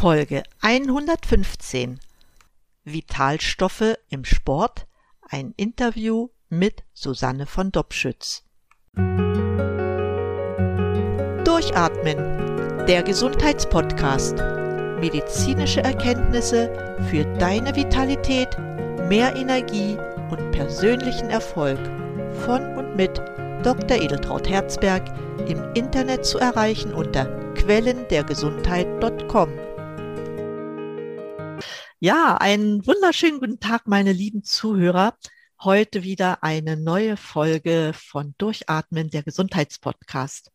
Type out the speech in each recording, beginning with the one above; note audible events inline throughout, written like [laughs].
Folge 115 Vitalstoffe im Sport. Ein Interview mit Susanne von Dobschütz. Durchatmen. Der Gesundheitspodcast. Medizinische Erkenntnisse für deine Vitalität, mehr Energie und persönlichen Erfolg. Von und mit Dr. Edeltraut Herzberg im Internet zu erreichen unter quellendergesundheit.com. Ja, einen wunderschönen guten Tag, meine lieben Zuhörer. Heute wieder eine neue Folge von Durchatmen, der Gesundheitspodcast.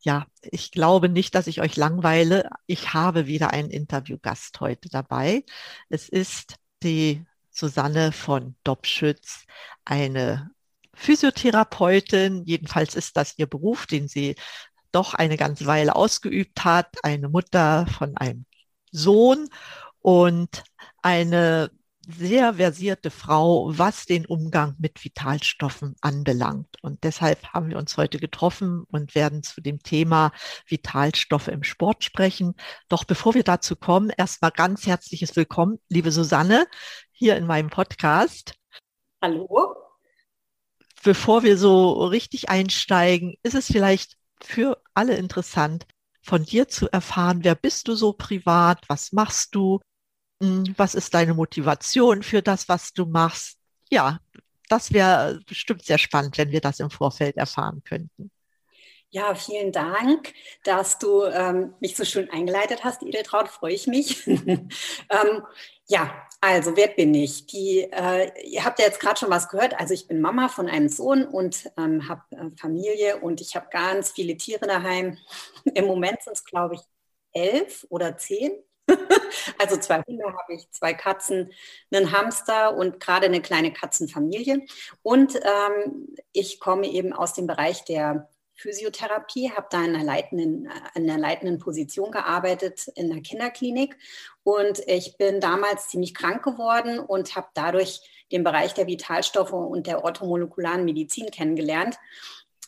Ja, ich glaube nicht, dass ich euch langweile. Ich habe wieder einen Interviewgast heute dabei. Es ist die Susanne von Dobschütz, eine Physiotherapeutin. Jedenfalls ist das ihr Beruf, den sie doch eine ganze Weile ausgeübt hat. Eine Mutter von einem Sohn und eine sehr versierte Frau, was den Umgang mit Vitalstoffen anbelangt. Und deshalb haben wir uns heute getroffen und werden zu dem Thema Vitalstoffe im Sport sprechen. Doch bevor wir dazu kommen, erstmal ganz herzliches Willkommen, liebe Susanne, hier in meinem Podcast. Hallo. Bevor wir so richtig einsteigen, ist es vielleicht für alle interessant, von dir zu erfahren, wer bist du so privat, was machst du, was ist deine Motivation für das, was du machst? Ja, das wäre bestimmt sehr spannend, wenn wir das im Vorfeld erfahren könnten. Ja, vielen Dank, dass du ähm, mich so schön eingeleitet hast, Edeltraut, freue ich mich. [laughs] ähm, ja, also wer bin ich? Die, äh, ihr habt ja jetzt gerade schon was gehört. Also ich bin Mama von einem Sohn und ähm, habe äh, Familie und ich habe ganz viele Tiere daheim. [laughs] Im Moment sind es, glaube ich, elf oder zehn. [laughs] also zwei Hunde habe ich, zwei Katzen, einen Hamster und gerade eine kleine Katzenfamilie. Und ähm, ich komme eben aus dem Bereich der Physiotherapie, habe da in einer, leitenden, in einer leitenden Position gearbeitet in der Kinderklinik. Und ich bin damals ziemlich krank geworden und habe dadurch den Bereich der Vitalstoffe und der orthomolekularen Medizin kennengelernt.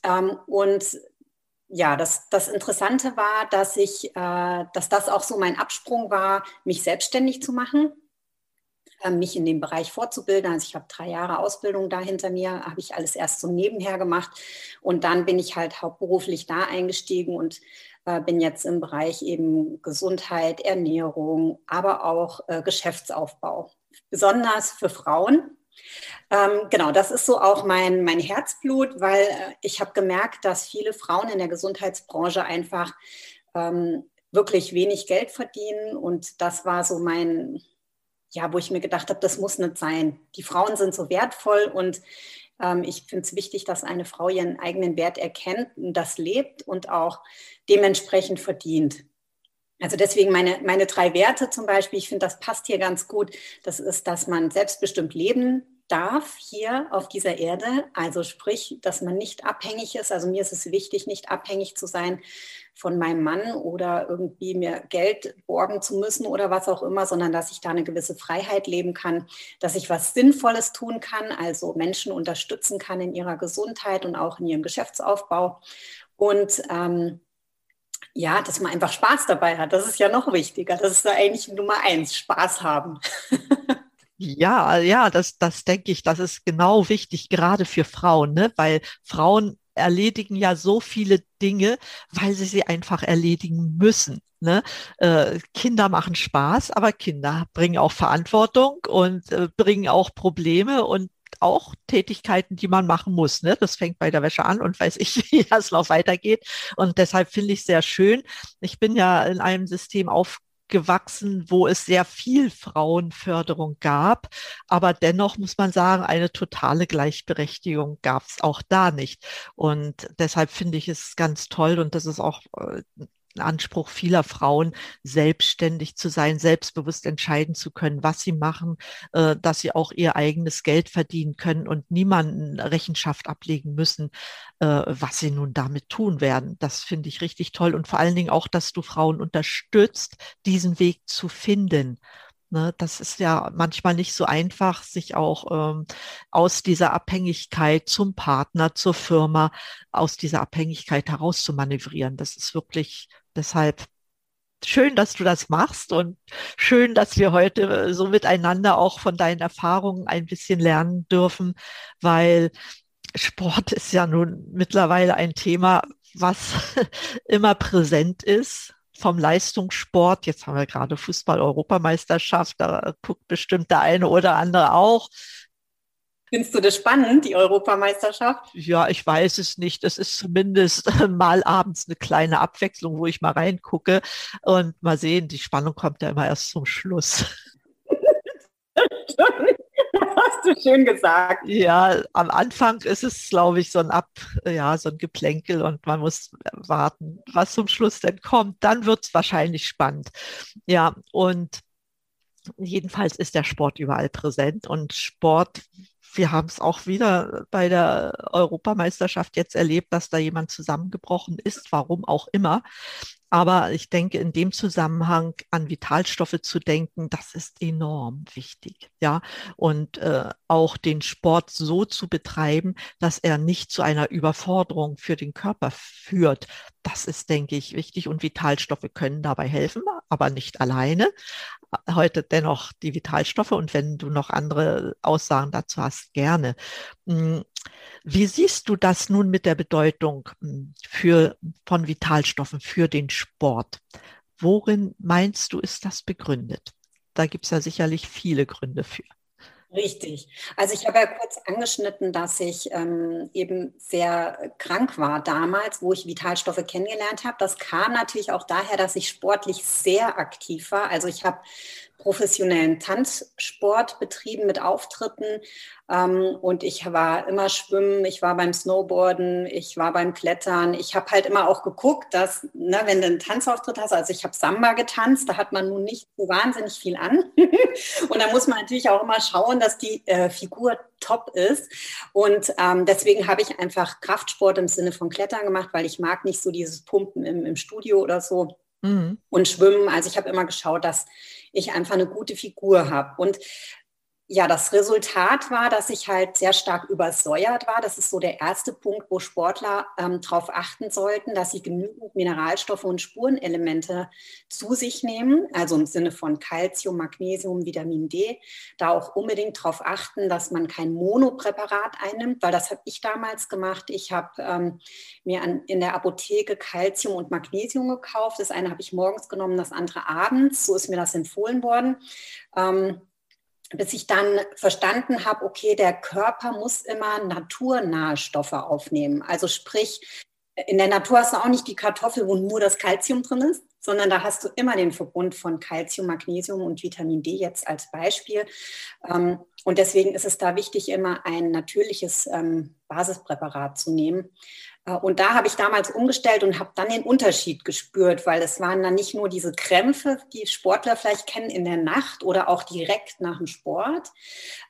Ähm, und ja, das, das Interessante war, dass ich, äh, dass das auch so mein Absprung war, mich selbstständig zu machen, äh, mich in dem Bereich fortzubilden. Also ich habe drei Jahre Ausbildung da hinter mir, habe ich alles erst so nebenher gemacht und dann bin ich halt hauptberuflich da eingestiegen und äh, bin jetzt im Bereich eben Gesundheit, Ernährung, aber auch äh, Geschäftsaufbau, besonders für Frauen. Ähm, genau, das ist so auch mein, mein Herzblut, weil äh, ich habe gemerkt, dass viele Frauen in der Gesundheitsbranche einfach ähm, wirklich wenig Geld verdienen. Und das war so mein, ja, wo ich mir gedacht habe, das muss nicht sein. Die Frauen sind so wertvoll und ähm, ich finde es wichtig, dass eine Frau ihren eigenen Wert erkennt und das lebt und auch dementsprechend verdient. Also deswegen meine, meine drei Werte zum Beispiel, ich finde, das passt hier ganz gut. Das ist, dass man selbstbestimmt leben darf hier auf dieser Erde. Also sprich, dass man nicht abhängig ist. Also mir ist es wichtig, nicht abhängig zu sein von meinem Mann oder irgendwie mir Geld borgen zu müssen oder was auch immer, sondern dass ich da eine gewisse Freiheit leben kann, dass ich was Sinnvolles tun kann, also Menschen unterstützen kann in ihrer Gesundheit und auch in ihrem Geschäftsaufbau. Und ähm, ja, dass man einfach Spaß dabei hat. Das ist ja noch wichtiger. Das ist da eigentlich Nummer eins, Spaß haben. [laughs] Ja, ja, das, das denke ich, das ist genau wichtig, gerade für Frauen, ne? weil Frauen erledigen ja so viele Dinge, weil sie sie einfach erledigen müssen. Ne? Äh, Kinder machen Spaß, aber Kinder bringen auch Verantwortung und äh, bringen auch Probleme und auch Tätigkeiten, die man machen muss. Ne? Das fängt bei der Wäsche an und weiß ich, [laughs] wie das noch weitergeht. Und deshalb finde ich sehr schön. Ich bin ja in einem System aufgekommen, gewachsen, wo es sehr viel Frauenförderung gab. Aber dennoch muss man sagen, eine totale Gleichberechtigung gab es auch da nicht. Und deshalb finde ich es ganz toll und das ist auch äh, Anspruch vieler Frauen, selbstständig zu sein, selbstbewusst entscheiden zu können, was sie machen, äh, dass sie auch ihr eigenes Geld verdienen können und niemanden Rechenschaft ablegen müssen, äh, was sie nun damit tun werden. Das finde ich richtig toll und vor allen Dingen auch, dass du Frauen unterstützt, diesen Weg zu finden. Ne, das ist ja manchmal nicht so einfach, sich auch ähm, aus dieser Abhängigkeit zum Partner, zur Firma, aus dieser Abhängigkeit heraus zu manövrieren. Das ist wirklich deshalb schön, dass du das machst und schön, dass wir heute so miteinander auch von deinen Erfahrungen ein bisschen lernen dürfen, weil Sport ist ja nun mittlerweile ein Thema, was [laughs] immer präsent ist vom Leistungssport. Jetzt haben wir gerade Fußball-Europameisterschaft, da guckt bestimmt der eine oder andere auch. Findest du das spannend, die Europameisterschaft? Ja, ich weiß es nicht. Es ist zumindest [laughs] mal abends eine kleine Abwechslung, wo ich mal reingucke und mal sehen, die Spannung kommt ja immer erst zum Schluss. hast du schön gesagt. Ja, am Anfang ist es, glaube ich, so ein Ab, ja, so ein Geplänkel und man muss warten, was zum Schluss denn kommt. Dann wird es wahrscheinlich spannend. Ja, und jedenfalls ist der Sport überall präsent und Sport wir haben es auch wieder bei der Europameisterschaft jetzt erlebt, dass da jemand zusammengebrochen ist, warum auch immer. Aber ich denke, in dem Zusammenhang an Vitalstoffe zu denken, das ist enorm wichtig. Ja, und äh, auch den Sport so zu betreiben, dass er nicht zu einer Überforderung für den Körper führt. Das ist, denke ich, wichtig. Und Vitalstoffe können dabei helfen, aber nicht alleine heute dennoch die Vitalstoffe und wenn du noch andere Aussagen dazu hast, gerne. Hm, wie siehst du das nun mit der Bedeutung hm, für, von Vitalstoffen für den Sport? Worin meinst du, ist das begründet? Da gibt es ja sicherlich viele Gründe für. Richtig. Also ich habe ja kurz angeschnitten, dass ich ähm, eben sehr krank war damals, wo ich Vitalstoffe kennengelernt habe. Das kam natürlich auch daher, dass ich sportlich sehr aktiv war. Also ich habe professionellen Tanzsport betrieben mit Auftritten. Ähm, und ich war immer schwimmen, ich war beim Snowboarden, ich war beim Klettern. Ich habe halt immer auch geguckt, dass, ne, wenn du einen Tanzauftritt hast, also ich habe Samba getanzt, da hat man nun nicht so wahnsinnig viel an. [laughs] und da muss man natürlich auch immer schauen, dass die äh, Figur top ist. Und ähm, deswegen habe ich einfach Kraftsport im Sinne von Klettern gemacht, weil ich mag nicht so dieses Pumpen im, im Studio oder so. Mhm. Und Schwimmen, also ich habe immer geschaut, dass ich einfach eine gute Figur habe. Und ja, das Resultat war, dass ich halt sehr stark übersäuert war. Das ist so der erste Punkt, wo Sportler ähm, darauf achten sollten, dass sie genügend Mineralstoffe und Spurenelemente zu sich nehmen, also im Sinne von Calcium, Magnesium, Vitamin D. Da auch unbedingt darauf achten, dass man kein Monopräparat einnimmt, weil das habe ich damals gemacht. Ich habe ähm, mir an, in der Apotheke Calcium und Magnesium gekauft. Das eine habe ich morgens genommen, das andere abends. So ist mir das empfohlen worden. Ähm, bis ich dann verstanden habe, okay, der Körper muss immer naturnahe Stoffe aufnehmen. Also sprich, in der Natur hast du auch nicht die Kartoffel, wo nur das Kalzium drin ist, sondern da hast du immer den Verbund von Kalzium, Magnesium und Vitamin D jetzt als Beispiel. Ähm, und deswegen ist es da wichtig, immer ein natürliches ähm, Basispräparat zu nehmen. Äh, und da habe ich damals umgestellt und habe dann den Unterschied gespürt, weil es waren dann nicht nur diese Krämpfe, die Sportler vielleicht kennen in der Nacht oder auch direkt nach dem Sport,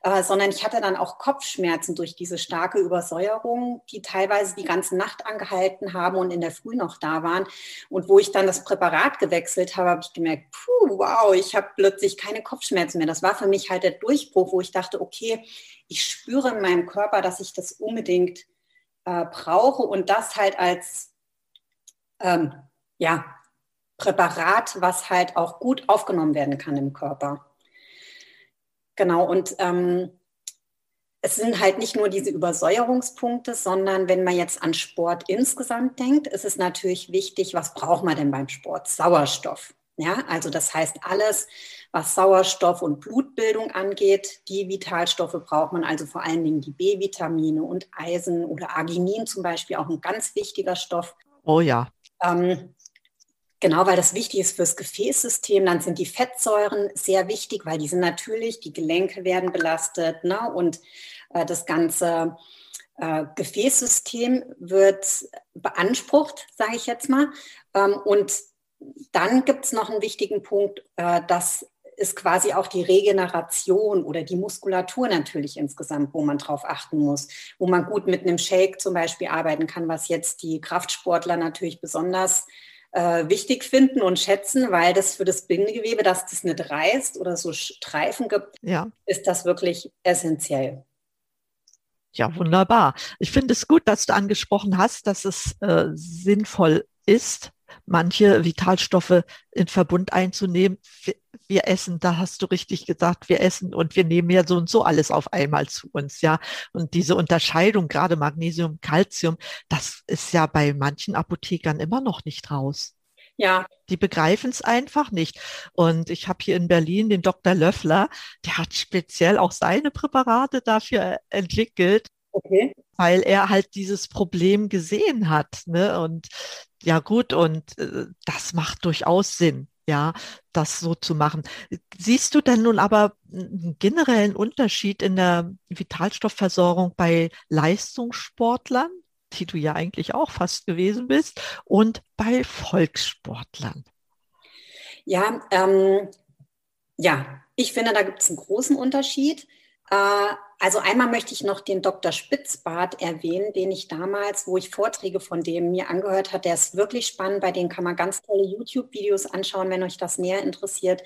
äh, sondern ich hatte dann auch Kopfschmerzen durch diese starke Übersäuerung, die teilweise die ganze Nacht angehalten haben und in der Früh noch da waren. Und wo ich dann das Präparat gewechselt habe, habe ich gemerkt, puh, wow, ich habe plötzlich keine Kopfschmerzen mehr. Das war für mich halt der Durchbruch, wo ich dachte, okay, ich spüre in meinem Körper, dass ich das unbedingt äh, brauche und das halt als ähm, ja, Präparat, was halt auch gut aufgenommen werden kann im Körper. Genau, und ähm, es sind halt nicht nur diese Übersäuerungspunkte, sondern wenn man jetzt an Sport insgesamt denkt, ist es natürlich wichtig, was braucht man denn beim Sport? Sauerstoff. Ja, also das heißt alles, was Sauerstoff und Blutbildung angeht, die Vitalstoffe braucht man also vor allen Dingen die B-Vitamine und Eisen oder Arginin zum Beispiel, auch ein ganz wichtiger Stoff. Oh ja. Ähm, Genau, weil das wichtig ist fürs Gefäßsystem. Dann sind die Fettsäuren sehr wichtig, weil die sind natürlich, die Gelenke werden belastet ne? und äh, das ganze äh, Gefäßsystem wird beansprucht, sage ich jetzt mal. Ähm, und dann gibt es noch einen wichtigen Punkt, äh, das ist quasi auch die Regeneration oder die Muskulatur natürlich insgesamt, wo man drauf achten muss, wo man gut mit einem Shake zum Beispiel arbeiten kann, was jetzt die Kraftsportler natürlich besonders äh, wichtig finden und schätzen, weil das für das Bindegewebe, dass das nicht reißt oder so Streifen gibt, ja. ist das wirklich essentiell. Ja, wunderbar. Ich finde es gut, dass du angesprochen hast, dass es äh, sinnvoll ist, manche Vitalstoffe in Verbund einzunehmen. Wir, wir, essen, da hast du richtig gesagt, wir essen und wir nehmen ja so und so alles auf einmal zu uns, ja. Und diese Unterscheidung, gerade Magnesium, Calcium, das ist ja bei manchen Apothekern immer noch nicht raus. Ja. Die begreifen es einfach nicht. Und ich habe hier in Berlin den Dr. Löffler, der hat speziell auch seine Präparate dafür entwickelt. Okay. Weil er halt dieses Problem gesehen hat. Ne? Und ja gut, und äh, das macht durchaus Sinn, ja, das so zu machen. Siehst du denn nun aber einen generellen Unterschied in der Vitalstoffversorgung bei Leistungssportlern, die du ja eigentlich auch fast gewesen bist, und bei Volkssportlern? Ja, ähm, ja, ich finde, da gibt es einen großen Unterschied. Äh, also einmal möchte ich noch den Dr. Spitzbart erwähnen, den ich damals, wo ich Vorträge von dem mir angehört habe, der ist wirklich spannend, bei dem kann man ganz tolle YouTube-Videos anschauen, wenn euch das näher interessiert.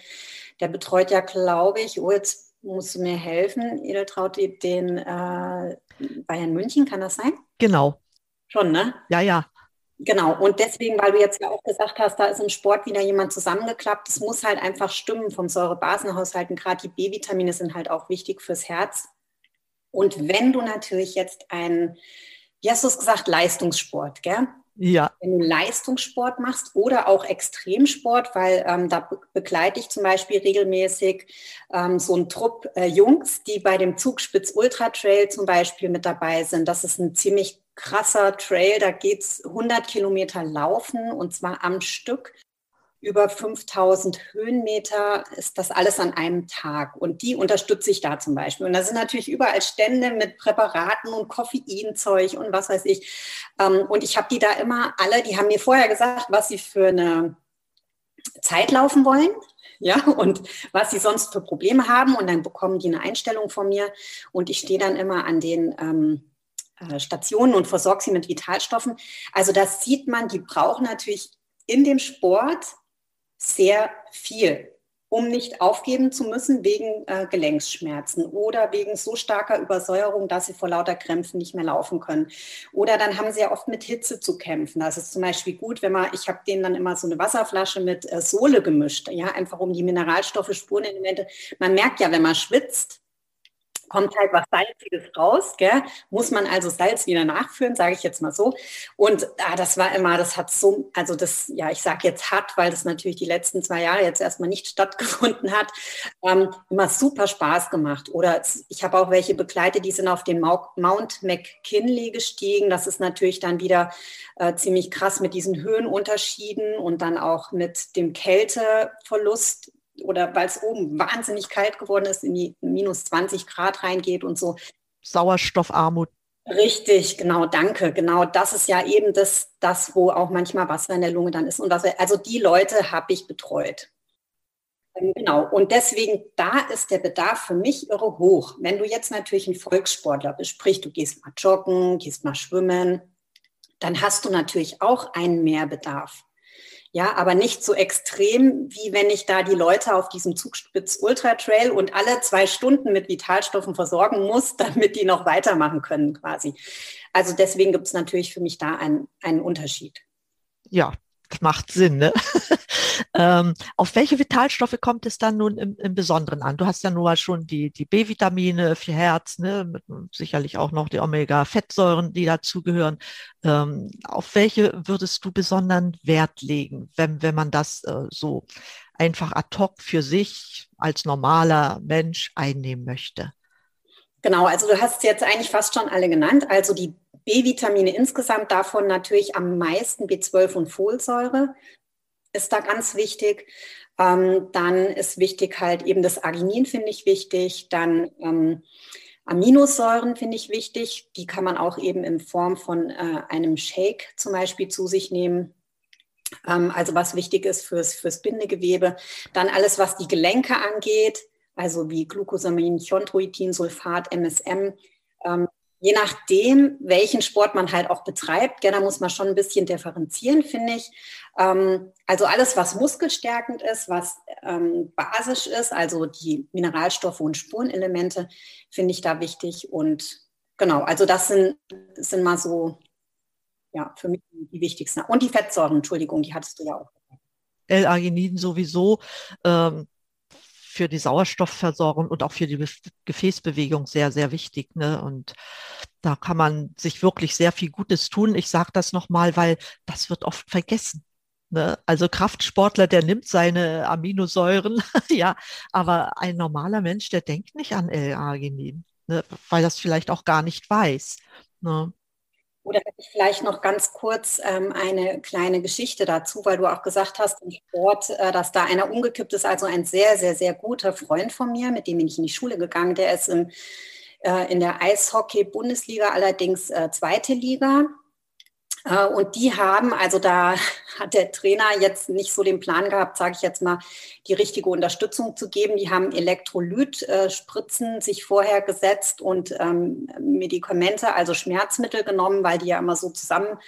Der betreut ja, glaube ich, oh, jetzt musst du mir helfen, Edeltraut, den äh, Bayern München, kann das sein? Genau. Schon, ne? Ja, ja. Genau, und deswegen, weil du jetzt ja auch gesagt hast, da ist im Sport wieder jemand zusammengeklappt, es muss halt einfach stimmen vom Säurebasenhaushalt. Und gerade die B-Vitamine sind halt auch wichtig fürs Herz. Und wenn du natürlich jetzt ein, wie hast du es gesagt, Leistungssport, gell? Ja. Wenn du Leistungssport machst oder auch Extremsport, weil ähm, da begleite ich zum Beispiel regelmäßig ähm, so einen Trupp äh, Jungs, die bei dem Zugspitz Ultra Trail zum Beispiel mit dabei sind. Das ist ein ziemlich krasser Trail, da geht es 100 Kilometer laufen und zwar am Stück. Über 5000 Höhenmeter ist das alles an einem Tag. Und die unterstütze ich da zum Beispiel. Und da sind natürlich überall Stände mit Präparaten und Koffeinzeug und was weiß ich. Ähm, und ich habe die da immer alle, die haben mir vorher gesagt, was sie für eine Zeit laufen wollen ja, [laughs] und was sie sonst für Probleme haben. Und dann bekommen die eine Einstellung von mir und ich stehe dann immer an den ähm, äh, Stationen und versorge sie mit Vitalstoffen. Also das sieht man, die brauchen natürlich in dem Sport sehr viel, um nicht aufgeben zu müssen wegen äh, Gelenksschmerzen oder wegen so starker Übersäuerung, dass sie vor lauter Krämpfen nicht mehr laufen können. Oder dann haben sie ja oft mit Hitze zu kämpfen. Das ist zum Beispiel gut, wenn man, ich habe denen dann immer so eine Wasserflasche mit äh, Sohle gemischt, ja, einfach um die Mineralstoffe, Spurenelemente. Man merkt ja, wenn man schwitzt, kommt halt was Salziges raus, gell? muss man also Salz wieder nachführen, sage ich jetzt mal so. Und ah, das war immer, das hat so, also das, ja, ich sage jetzt hat, weil das natürlich die letzten zwei Jahre jetzt erstmal nicht [laughs] stattgefunden hat, ähm, immer super Spaß gemacht. Oder ich habe auch welche begleitet, die sind auf den Mount McKinley gestiegen. Das ist natürlich dann wieder äh, ziemlich krass mit diesen Höhenunterschieden und dann auch mit dem Kälteverlust oder weil es oben wahnsinnig kalt geworden ist, in die minus 20 Grad reingeht und so. Sauerstoffarmut. Richtig, genau, danke. Genau, das ist ja eben das, das, wo auch manchmal Wasser in der Lunge dann ist. Und das, also die Leute habe ich betreut. Ähm, genau, und deswegen, da ist der Bedarf für mich irre hoch. Wenn du jetzt natürlich ein Volkssportler bist, sprich, du gehst mal joggen, gehst mal schwimmen, dann hast du natürlich auch einen Mehrbedarf. Ja, aber nicht so extrem, wie wenn ich da die Leute auf diesem Zugspitz Ultra Trail und alle zwei Stunden mit Vitalstoffen versorgen muss, [laughs] damit die noch weitermachen können quasi. Also deswegen gibt es natürlich für mich da einen, einen Unterschied. Ja, macht Sinn. Ne? [laughs] ähm, auf welche Vitalstoffe kommt es dann nun im, im Besonderen an? Du hast ja nur schon die, die B-Vitamine für Herz, ne? Sicherlich auch noch die Omega-Fettsäuren, die dazugehören. Ähm, auf welche würdest du besonderen Wert legen, wenn, wenn man das äh, so einfach ad hoc für sich als normaler Mensch einnehmen möchte? Genau, also du hast jetzt eigentlich fast schon alle genannt. Also die B-Vitamine insgesamt, davon natürlich am meisten B12 und Folsäure ist da ganz wichtig. Ähm, dann ist wichtig halt eben das Arginin, finde ich wichtig. Dann ähm, Aminosäuren finde ich wichtig. Die kann man auch eben in Form von äh, einem Shake zum Beispiel zu sich nehmen. Ähm, also was wichtig ist fürs, fürs Bindegewebe. Dann alles, was die Gelenke angeht, also wie Glucosamin, Chondroitin, Sulfat, MSM. Ähm, je nachdem, welchen Sport man halt auch betreibt, gerne muss man schon ein bisschen differenzieren, finde ich. Ähm, also alles, was muskelstärkend ist, was ähm, basisch ist, also die Mineralstoffe und Spurenelemente, finde ich da wichtig. Und genau, also das sind, sind mal so ja, für mich die wichtigsten. Und die Fettsäuren, Entschuldigung, die hattest du ja auch. L-Arginin sowieso ähm, für die Sauerstoffversorgung und auch für die Gefäßbewegung sehr, sehr wichtig. Ne? Und da kann man sich wirklich sehr viel Gutes tun. Ich sage das nochmal, weil das wird oft vergessen. Ne? Also Kraftsportler, der nimmt seine Aminosäuren, [laughs] ja, aber ein normaler Mensch, der denkt nicht an L-Arginin, ne? weil das vielleicht auch gar nicht weiß. Ne? Oder vielleicht noch ganz kurz ähm, eine kleine Geschichte dazu, weil du auch gesagt hast im Sport, äh, dass da einer umgekippt ist. Also ein sehr, sehr, sehr guter Freund von mir, mit dem bin ich in die Schule gegangen. Der ist im, äh, in der Eishockey-Bundesliga, allerdings äh, zweite Liga. Äh, und die haben, also da hat der Trainer jetzt nicht so den Plan gehabt, sage ich jetzt mal, die richtige Unterstützung zu geben. Die haben Elektrolytspritzen sich vorher gesetzt und ähm, Medikamente, also Schmerzmittel genommen, weil die ja immer so zusammen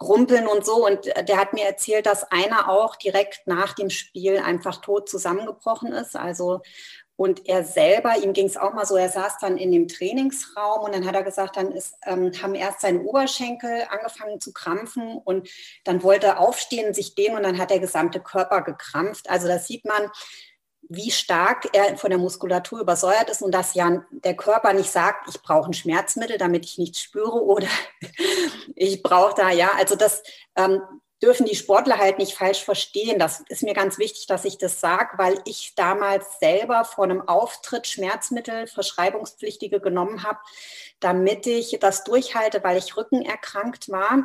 rumpeln und so. Und der hat mir erzählt, dass einer auch direkt nach dem Spiel einfach tot zusammengebrochen ist. Also und er selber, ihm ging es auch mal so, er saß dann in dem Trainingsraum und dann hat er gesagt, dann ist, ähm, haben erst seine Oberschenkel angefangen zu krampfen und dann wollte er aufstehen, sich dehnen und dann hat der gesamte Körper gekrampft. Also da sieht man, wie stark er von der Muskulatur übersäuert ist und dass ja der Körper nicht sagt, ich brauche ein Schmerzmittel, damit ich nichts spüre oder [laughs] ich brauche da, ja, also das, ähm, dürfen die Sportler halt nicht falsch verstehen. Das ist mir ganz wichtig, dass ich das sage, weil ich damals selber vor einem Auftritt Schmerzmittel, Verschreibungspflichtige genommen habe, damit ich das durchhalte, weil ich rückenerkrankt war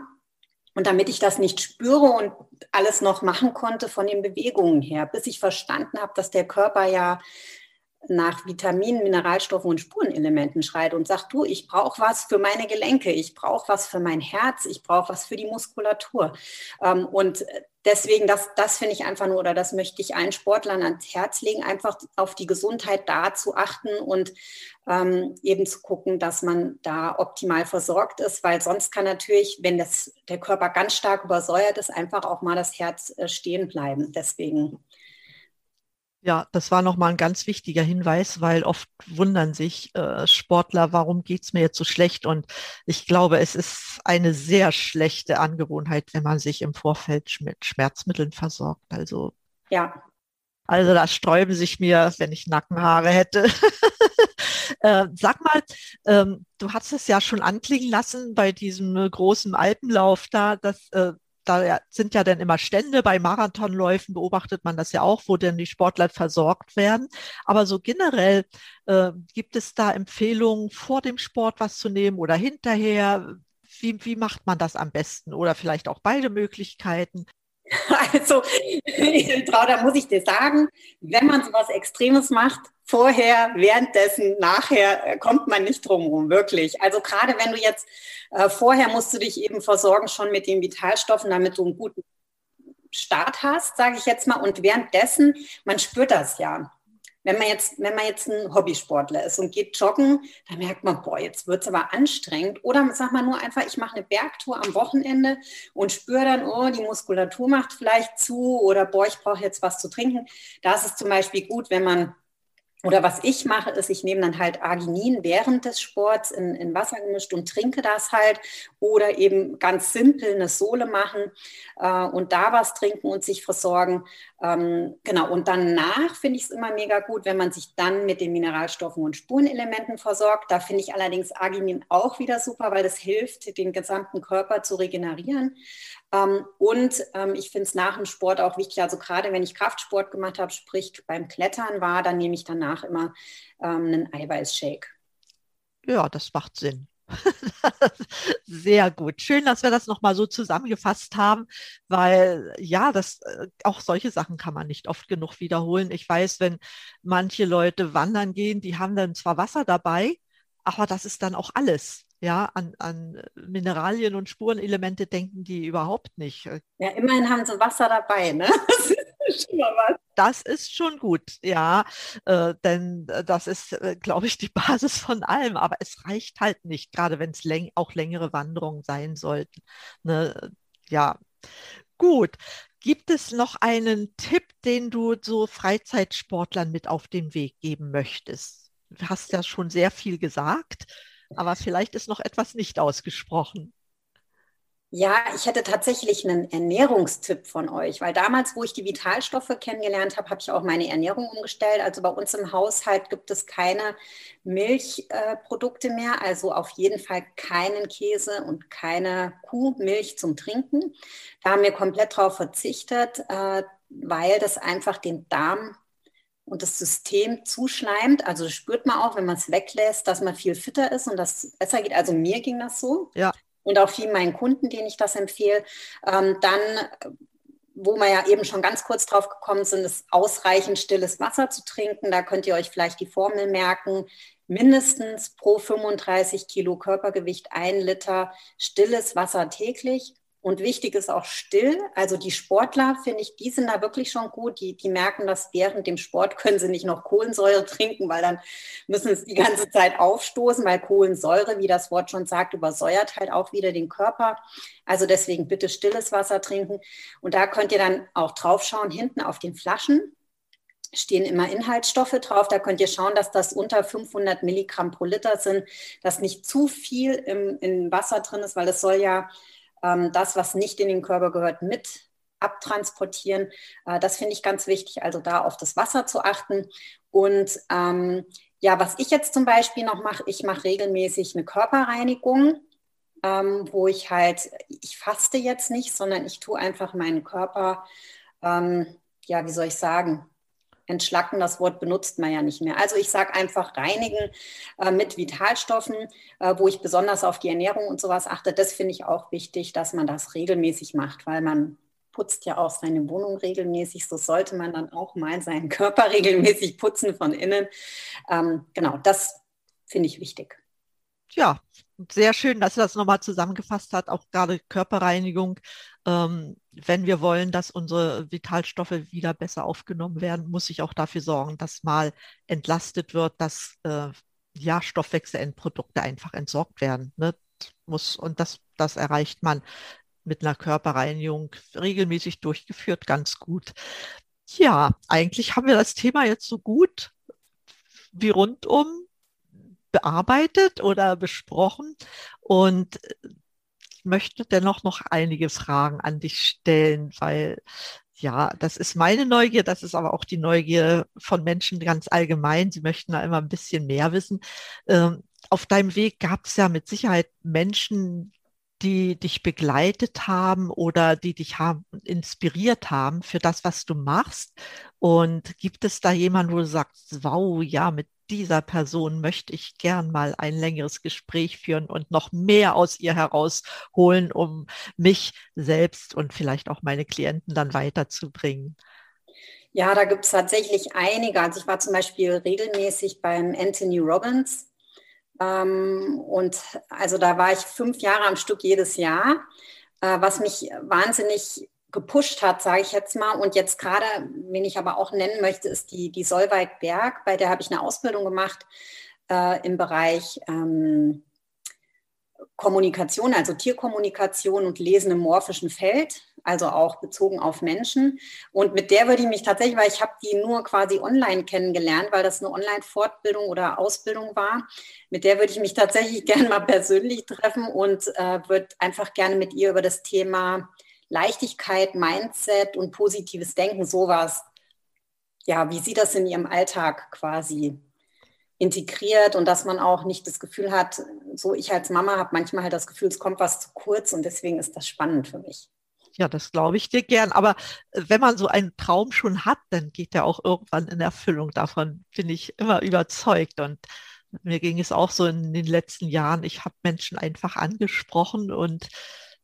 und damit ich das nicht spüre und alles noch machen konnte von den Bewegungen her, bis ich verstanden habe, dass der Körper ja nach Vitaminen, Mineralstoffen und Spurenelementen schreit und sagt, du, ich brauche was für meine Gelenke, ich brauche was für mein Herz, ich brauche was für die Muskulatur. Ähm, und deswegen, das, das finde ich einfach nur, oder das möchte ich allen Sportlern ans Herz legen, einfach auf die Gesundheit da zu achten und ähm, eben zu gucken, dass man da optimal versorgt ist, weil sonst kann natürlich, wenn das, der Körper ganz stark übersäuert ist, einfach auch mal das Herz äh, stehen bleiben. Deswegen ja, das war nochmal ein ganz wichtiger Hinweis, weil oft wundern sich äh, Sportler, warum geht's mir jetzt so schlecht? Und ich glaube, es ist eine sehr schlechte Angewohnheit, wenn man sich im Vorfeld mit Schmerzmitteln versorgt. Also ja. Also da sträuben sich mir, wenn ich Nackenhaare hätte. [laughs] äh, sag mal, ähm, du hast es ja schon anklingen lassen bei diesem äh, großen Alpenlauf da, dass äh, da sind ja dann immer Stände bei Marathonläufen, beobachtet man das ja auch, wo denn die Sportler versorgt werden. Aber so generell äh, gibt es da Empfehlungen, vor dem Sport was zu nehmen oder hinterher? Wie, wie macht man das am besten? Oder vielleicht auch beide Möglichkeiten? [laughs] Also, da muss ich dir sagen, wenn man so was Extremes macht, vorher, währenddessen, nachher äh, kommt man nicht drum rum, wirklich. Also gerade wenn du jetzt äh, vorher musst du dich eben versorgen schon mit den Vitalstoffen, damit du einen guten Start hast, sage ich jetzt mal. Und währenddessen, man spürt das ja. Wenn man jetzt, wenn man jetzt ein Hobbysportler ist und geht joggen, dann merkt man, boah, jetzt wird es aber anstrengend. Oder sag mal nur einfach, ich mache eine Bergtour am Wochenende und spüre dann, oh, die Muskulatur macht vielleicht zu oder boah, ich brauche jetzt was zu trinken. Da ist es zum Beispiel gut, wenn man oder was ich mache, ist, ich nehme dann halt Arginin während des Sports in, in Wasser gemischt und trinke das halt. Oder eben ganz simpel eine Sohle machen äh, und da was trinken und sich versorgen. Ähm, genau, und danach finde ich es immer mega gut, wenn man sich dann mit den Mineralstoffen und Spurenelementen versorgt. Da finde ich allerdings Arginin auch wieder super, weil das hilft, den gesamten Körper zu regenerieren. Ähm, und ähm, ich finde es nach dem Sport auch wichtig, also gerade wenn ich Kraftsport gemacht habe, sprich beim Klettern war, dann nehme ich danach immer ähm, einen Eiweißshake. Ja, das macht Sinn. [laughs] Sehr gut. Schön, dass wir das nochmal so zusammengefasst haben, weil ja, das äh, auch solche Sachen kann man nicht oft genug wiederholen. Ich weiß, wenn manche Leute wandern gehen, die haben dann zwar Wasser dabei, aber das ist dann auch alles. Ja, an, an Mineralien und Spurenelemente denken die überhaupt nicht. Ja, immerhin haben sie Wasser dabei, ne? [laughs] Das ist schon gut, ja, äh, denn äh, das ist, äh, glaube ich, die Basis von allem. Aber es reicht halt nicht, gerade wenn es läng auch längere Wanderungen sein sollten. Ne? Ja, gut. Gibt es noch einen Tipp, den du so Freizeitsportlern mit auf den Weg geben möchtest? Du hast ja schon sehr viel gesagt aber vielleicht ist noch etwas nicht ausgesprochen. Ja, ich hätte tatsächlich einen Ernährungstipp von euch, weil damals, wo ich die Vitalstoffe kennengelernt habe, habe ich auch meine Ernährung umgestellt. Also bei uns im Haushalt gibt es keine Milchprodukte äh, mehr, also auf jeden Fall keinen Käse und keine Kuhmilch zum Trinken. Da haben wir komplett drauf verzichtet, äh, weil das einfach den Darm und das System zuschleimt. Also spürt man auch, wenn man es weglässt, dass man viel fitter ist und das besser geht. Also mir ging das so. Ja und auch vielen meinen Kunden, denen ich das empfehle. Ähm, dann, wo wir ja eben schon ganz kurz drauf gekommen sind, ist ausreichend stilles Wasser zu trinken. Da könnt ihr euch vielleicht die Formel merken. Mindestens pro 35 Kilo Körpergewicht ein Liter stilles Wasser täglich. Und wichtig ist auch still. Also die Sportler, finde ich, die sind da wirklich schon gut. Die, die merken, dass während dem Sport können sie nicht noch Kohlensäure [laughs] trinken, weil dann müssen sie die ganze [laughs] Zeit aufstoßen, weil Kohlensäure, wie das Wort schon sagt, übersäuert halt auch wieder den Körper. Also deswegen bitte stilles Wasser trinken. Und da könnt ihr dann auch drauf schauen, hinten auf den Flaschen stehen immer Inhaltsstoffe drauf. Da könnt ihr schauen, dass das unter 500 Milligramm pro Liter sind, dass nicht zu viel im, im Wasser drin ist, weil das soll ja ähm, das, was nicht in den Körper gehört, mit abtransportieren. Äh, das finde ich ganz wichtig, also da auf das Wasser zu achten. Und ähm, ja, was ich jetzt zum Beispiel noch mache, ich mache regelmäßig eine Körperreinigung, ähm, wo ich halt, ich faste jetzt nicht, sondern ich tue einfach meinen Körper, ähm, ja, wie soll ich sagen, entschlacken, das Wort benutzt man ja nicht mehr. Also ich sage einfach reinigen äh, mit Vitalstoffen, äh, wo ich besonders auf die Ernährung und sowas achte. Das finde ich auch wichtig, dass man das regelmäßig macht, weil man putzt ja auch seine Wohnung regelmäßig. So sollte man dann auch mal seinen Körper [laughs] regelmäßig putzen von innen. Ähm, genau, das finde ich wichtig. Ja, sehr schön, dass du das nochmal zusammengefasst hast, auch gerade Körperreinigung. Ähm, wenn wir wollen, dass unsere Vitalstoffe wieder besser aufgenommen werden, muss ich auch dafür sorgen, dass mal entlastet wird, dass äh, ja, Stoffwechselendprodukte einfach entsorgt werden. Ne? Muss, und das, das erreicht man mit einer Körperreinigung regelmäßig durchgeführt ganz gut. Ja, eigentlich haben wir das Thema jetzt so gut wie rundum bearbeitet oder besprochen. Und möchte dennoch noch einige Fragen an dich stellen, weil ja, das ist meine Neugier, das ist aber auch die Neugier von Menschen ganz allgemein. Sie möchten da immer ein bisschen mehr wissen. Ähm, auf deinem Weg gab es ja mit Sicherheit Menschen, die dich begleitet haben oder die dich haben, inspiriert haben für das, was du machst? Und gibt es da jemanden, wo du sagst, wow, ja, mit dieser Person möchte ich gern mal ein längeres Gespräch führen und noch mehr aus ihr herausholen, um mich selbst und vielleicht auch meine Klienten dann weiterzubringen? Ja, da gibt es tatsächlich einige. Also ich war zum Beispiel regelmäßig beim Anthony Robbins. Ähm, und also da war ich fünf Jahre am Stück jedes Jahr, äh, was mich wahnsinnig gepusht hat, sage ich jetzt mal. Und jetzt gerade, wen ich aber auch nennen möchte, ist die, die Solveig Berg, bei der habe ich eine Ausbildung gemacht äh, im Bereich ähm, Kommunikation, also Tierkommunikation und Lesen im morphischen Feld, also auch bezogen auf Menschen. Und mit der würde ich mich tatsächlich, weil ich habe die nur quasi online kennengelernt, weil das eine Online-Fortbildung oder Ausbildung war. Mit der würde ich mich tatsächlich [laughs] gerne mal persönlich treffen und äh, würde einfach gerne mit ihr über das Thema Leichtigkeit, Mindset und positives Denken, sowas. Ja, wie sie das in ihrem Alltag quasi integriert und dass man auch nicht das Gefühl hat, so ich als Mama habe manchmal halt das Gefühl, es kommt was zu kurz und deswegen ist das spannend für mich. Ja, das glaube ich dir gern. Aber äh, wenn man so einen Traum schon hat, dann geht der auch irgendwann in Erfüllung. Davon bin ich immer überzeugt. Und mir ging es auch so in den letzten Jahren. Ich habe Menschen einfach angesprochen und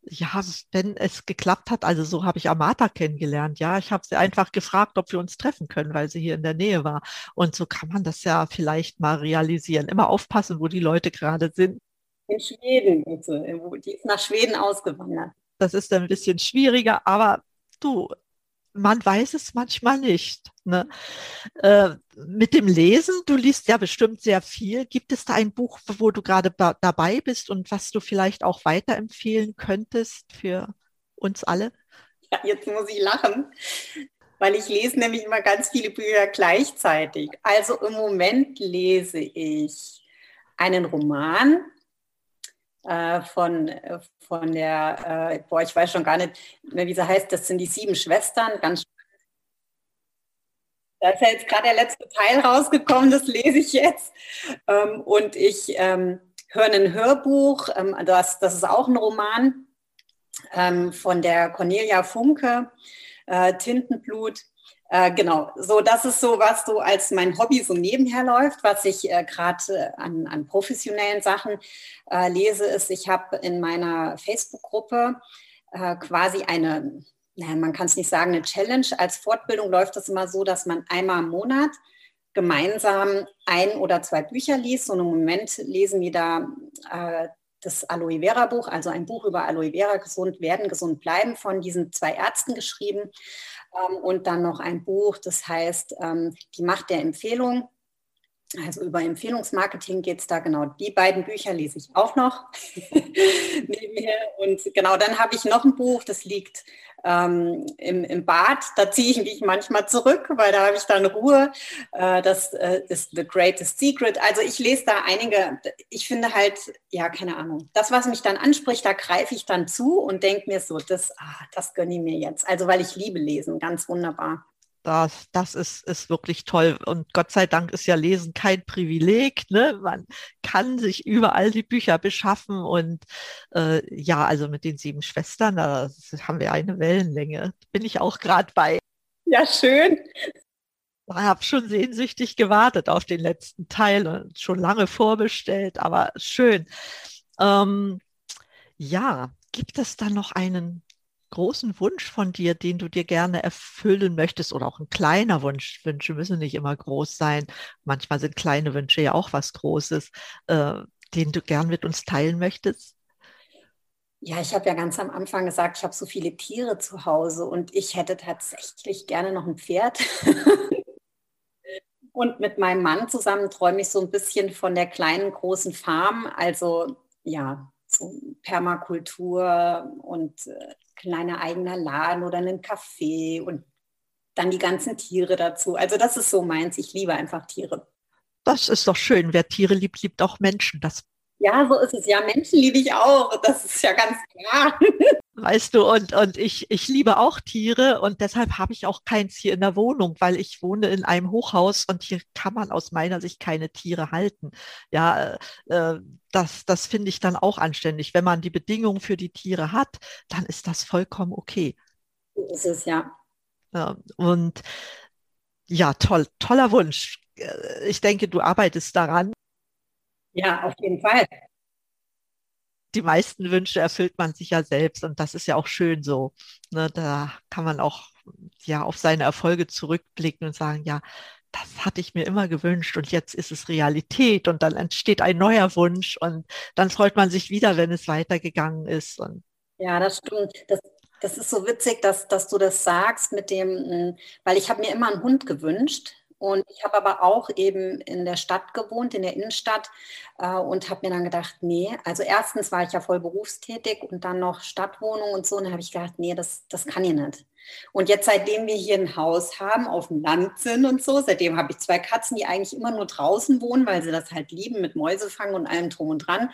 ja, wenn es geklappt hat, also so habe ich Amata kennengelernt, ja, ich habe sie einfach gefragt, ob wir uns treffen können, weil sie hier in der Nähe war. Und so kann man das ja vielleicht mal realisieren. Immer aufpassen, wo die Leute gerade sind. In Schweden, bitte. Die ist nach Schweden ausgewandert. Das ist ein bisschen schwieriger, aber du, man weiß es manchmal nicht. Ne? Äh, mit dem Lesen, du liest ja bestimmt sehr viel. Gibt es da ein Buch, wo du gerade dabei bist und was du vielleicht auch weiterempfehlen könntest für uns alle? Ja, jetzt muss ich lachen, weil ich lese nämlich immer ganz viele Bücher gleichzeitig. Also im Moment lese ich einen Roman von, von der, äh, boah, ich weiß schon gar nicht mehr, wie sie heißt, das sind die sieben Schwestern, ganz da ist ja jetzt gerade der letzte Teil rausgekommen, das lese ich jetzt. Ähm, und ich ähm, höre ein Hörbuch, ähm, das, das ist auch ein Roman von der Cornelia Funke, äh, Tintenblut. Äh, genau, so das ist so, was so als mein Hobby so nebenher läuft, was ich äh, gerade äh, an, an professionellen Sachen äh, lese, ist, ich habe in meiner Facebook-Gruppe äh, quasi eine naja, man kann es nicht sagen, eine Challenge. Als Fortbildung läuft es immer so, dass man einmal im Monat gemeinsam ein oder zwei Bücher liest. Und im Moment lesen wir da das Aloe Vera Buch, also ein Buch über Aloe Vera, gesund werden, gesund bleiben, von diesen zwei Ärzten geschrieben. Ähm, und dann noch ein Buch, das heißt ähm, Die Macht der Empfehlung also über Empfehlungsmarketing geht es da genau. Die beiden Bücher lese ich auch noch [laughs] nebenher. Und genau, dann habe ich noch ein Buch, das liegt ähm, im, im Bad. Da ziehe ich mich manchmal zurück, weil da habe ich dann Ruhe. Äh, das äh, ist The Greatest Secret. Also ich lese da einige, ich finde halt, ja, keine Ahnung. Das, was mich dann anspricht, da greife ich dann zu und denke mir so, das, ah, das gönne ich mir jetzt. Also weil ich liebe lesen, ganz wunderbar. Das, das ist, ist wirklich toll. Und Gott sei Dank ist ja Lesen kein Privileg. Ne? Man kann sich überall die Bücher beschaffen. Und äh, ja, also mit den sieben Schwestern, da haben wir eine Wellenlänge. Bin ich auch gerade bei. Ja, schön. Ich habe schon sehnsüchtig gewartet auf den letzten Teil und schon lange vorbestellt, aber schön. Ähm, ja, gibt es da noch einen großen Wunsch von dir, den du dir gerne erfüllen möchtest oder auch ein kleiner Wunsch, Wünsche müssen nicht immer groß sein, manchmal sind kleine Wünsche ja auch was Großes, äh, den du gern mit uns teilen möchtest? Ja, ich habe ja ganz am Anfang gesagt, ich habe so viele Tiere zu Hause und ich hätte tatsächlich gerne noch ein Pferd. [laughs] und mit meinem Mann zusammen träume ich so ein bisschen von der kleinen, großen Farm. Also ja, Permakultur und äh, kleiner eigener Laden oder einen Café und dann die ganzen Tiere dazu. Also das ist so meins. Ich liebe einfach Tiere. Das ist doch schön. Wer Tiere liebt, liebt auch Menschen. Das ja, so ist es. Ja, Menschen liebe ich auch. Das ist ja ganz klar. [laughs] Weißt du, und, und ich, ich liebe auch Tiere und deshalb habe ich auch keins hier in der Wohnung, weil ich wohne in einem Hochhaus und hier kann man aus meiner Sicht keine Tiere halten. Ja, äh, das, das finde ich dann auch anständig. Wenn man die Bedingungen für die Tiere hat, dann ist das vollkommen okay. So ist es, ja. ja und ja, toll, toller Wunsch. Äh, ich denke, du arbeitest daran. Ja, auf jeden Fall. Die meisten Wünsche erfüllt man sich ja selbst und das ist ja auch schön so. Ne, da kann man auch ja auf seine Erfolge zurückblicken und sagen, ja, das hatte ich mir immer gewünscht und jetzt ist es Realität und dann entsteht ein neuer Wunsch und dann freut man sich wieder, wenn es weitergegangen ist. Und ja, das stimmt. Das, das ist so witzig, dass, dass du das sagst mit dem, weil ich habe mir immer einen Hund gewünscht und ich habe aber auch eben in der Stadt gewohnt, in der Innenstadt äh, und habe mir dann gedacht, nee, also erstens war ich ja voll berufstätig und dann noch Stadtwohnung und so. Und dann habe ich gedacht, nee, das, das kann ich nicht. Und jetzt, seitdem wir hier ein Haus haben, auf dem Land sind und so, seitdem habe ich zwei Katzen, die eigentlich immer nur draußen wohnen, weil sie das halt lieben mit Mäusefangen und allem drum und dran.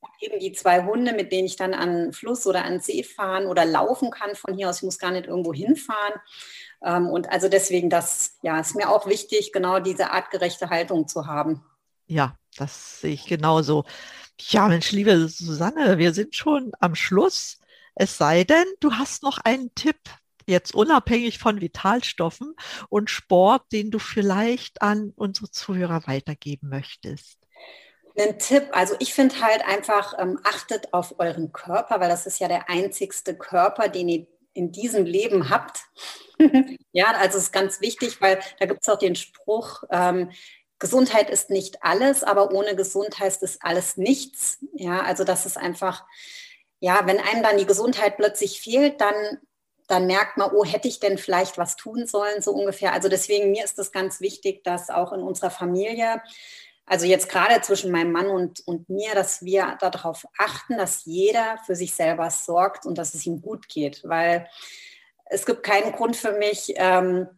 Und eben die zwei Hunde, mit denen ich dann an Fluss oder an See fahren oder laufen kann von hier aus. Ich muss gar nicht irgendwo hinfahren. Ähm, und also deswegen, das ja, ist mir auch wichtig, genau diese artgerechte Haltung zu haben. Ja, das sehe ich genauso. Ja, Mensch, liebe Susanne, wir sind schon am Schluss. Es sei denn, du hast noch einen Tipp, jetzt unabhängig von Vitalstoffen und Sport, den du vielleicht an unsere Zuhörer weitergeben möchtest? Ein Tipp, also ich finde halt einfach, ähm, achtet auf euren Körper, weil das ist ja der einzigste Körper, den ihr in diesem Leben habt. [laughs] ja, also es ist ganz wichtig, weil da gibt es auch den Spruch, ähm, Gesundheit ist nicht alles, aber ohne Gesundheit ist alles nichts. Ja, also das ist einfach, ja, wenn einem dann die Gesundheit plötzlich fehlt, dann, dann merkt man, oh, hätte ich denn vielleicht was tun sollen, so ungefähr. Also deswegen, mir ist es ganz wichtig, dass auch in unserer Familie also jetzt gerade zwischen meinem Mann und, und mir, dass wir darauf achten, dass jeder für sich selber sorgt und dass es ihm gut geht, weil es gibt keinen Grund für mich, ähm,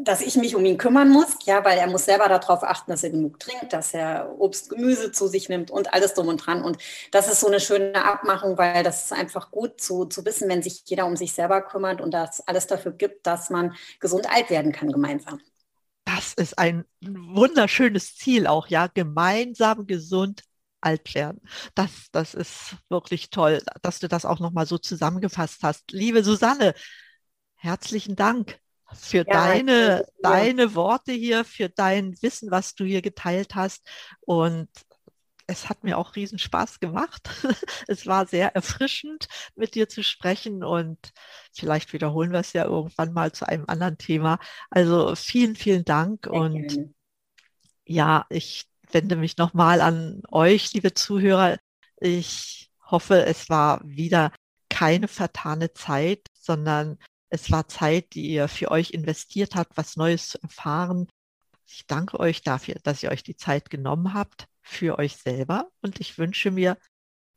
dass ich mich um ihn kümmern muss, ja, weil er muss selber darauf achten, dass er genug trinkt, dass er Obst, Gemüse zu sich nimmt und alles drum und dran. Und das ist so eine schöne Abmachung, weil das ist einfach gut zu, zu wissen, wenn sich jeder um sich selber kümmert und das alles dafür gibt, dass man gesund alt werden kann gemeinsam. Das ist ein wunderschönes Ziel auch, ja, gemeinsam gesund alt werden. Das, das ist wirklich toll, dass du das auch nochmal so zusammengefasst hast. Liebe Susanne, herzlichen Dank für ja, deine, deine Worte hier, für dein Wissen, was du hier geteilt hast. Und es hat mir auch riesen Spaß gemacht. [laughs] es war sehr erfrischend, mit dir zu sprechen und vielleicht wiederholen wir es ja irgendwann mal zu einem anderen Thema. Also vielen, vielen Dank sehr und gerne. ja, ich wende mich nochmal an euch, liebe Zuhörer. Ich hoffe, es war wieder keine vertane Zeit, sondern es war Zeit, die ihr für euch investiert habt, was Neues zu erfahren. Ich danke euch dafür, dass ihr euch die Zeit genommen habt für euch selber und ich wünsche mir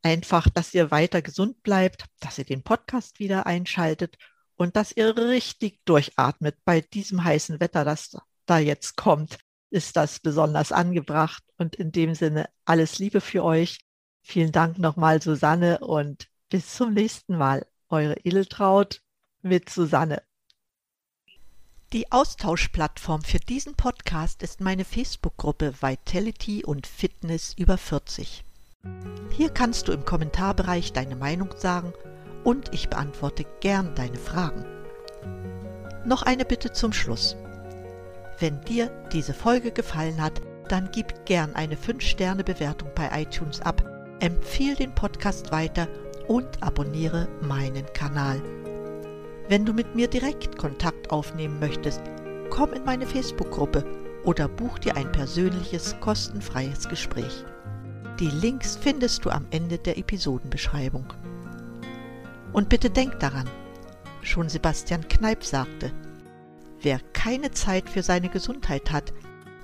einfach, dass ihr weiter gesund bleibt, dass ihr den Podcast wieder einschaltet und dass ihr richtig durchatmet bei diesem heißen Wetter, das da jetzt kommt, ist das besonders angebracht und in dem Sinne alles Liebe für euch. Vielen Dank nochmal, Susanne, und bis zum nächsten Mal. Eure Edeltraut mit Susanne. Die Austauschplattform für diesen Podcast ist meine Facebook-Gruppe Vitality und Fitness über 40. Hier kannst du im Kommentarbereich deine Meinung sagen und ich beantworte gern deine Fragen. Noch eine Bitte zum Schluss. Wenn dir diese Folge gefallen hat, dann gib gern eine 5-Sterne-Bewertung bei iTunes ab, empfehle den Podcast weiter und abonniere meinen Kanal. Wenn du mit mir direkt Kontakt aufnehmen möchtest, komm in meine Facebook-Gruppe oder buch dir ein persönliches, kostenfreies Gespräch. Die Links findest du am Ende der Episodenbeschreibung. Und bitte denk daran, schon Sebastian Kneip sagte, wer keine Zeit für seine Gesundheit hat,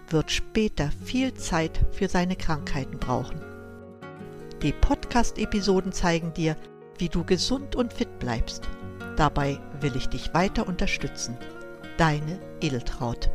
wird später viel Zeit für seine Krankheiten brauchen. Die Podcast-Episoden zeigen dir, wie du gesund und fit bleibst. Dabei will ich dich weiter unterstützen. Deine Edeltraut.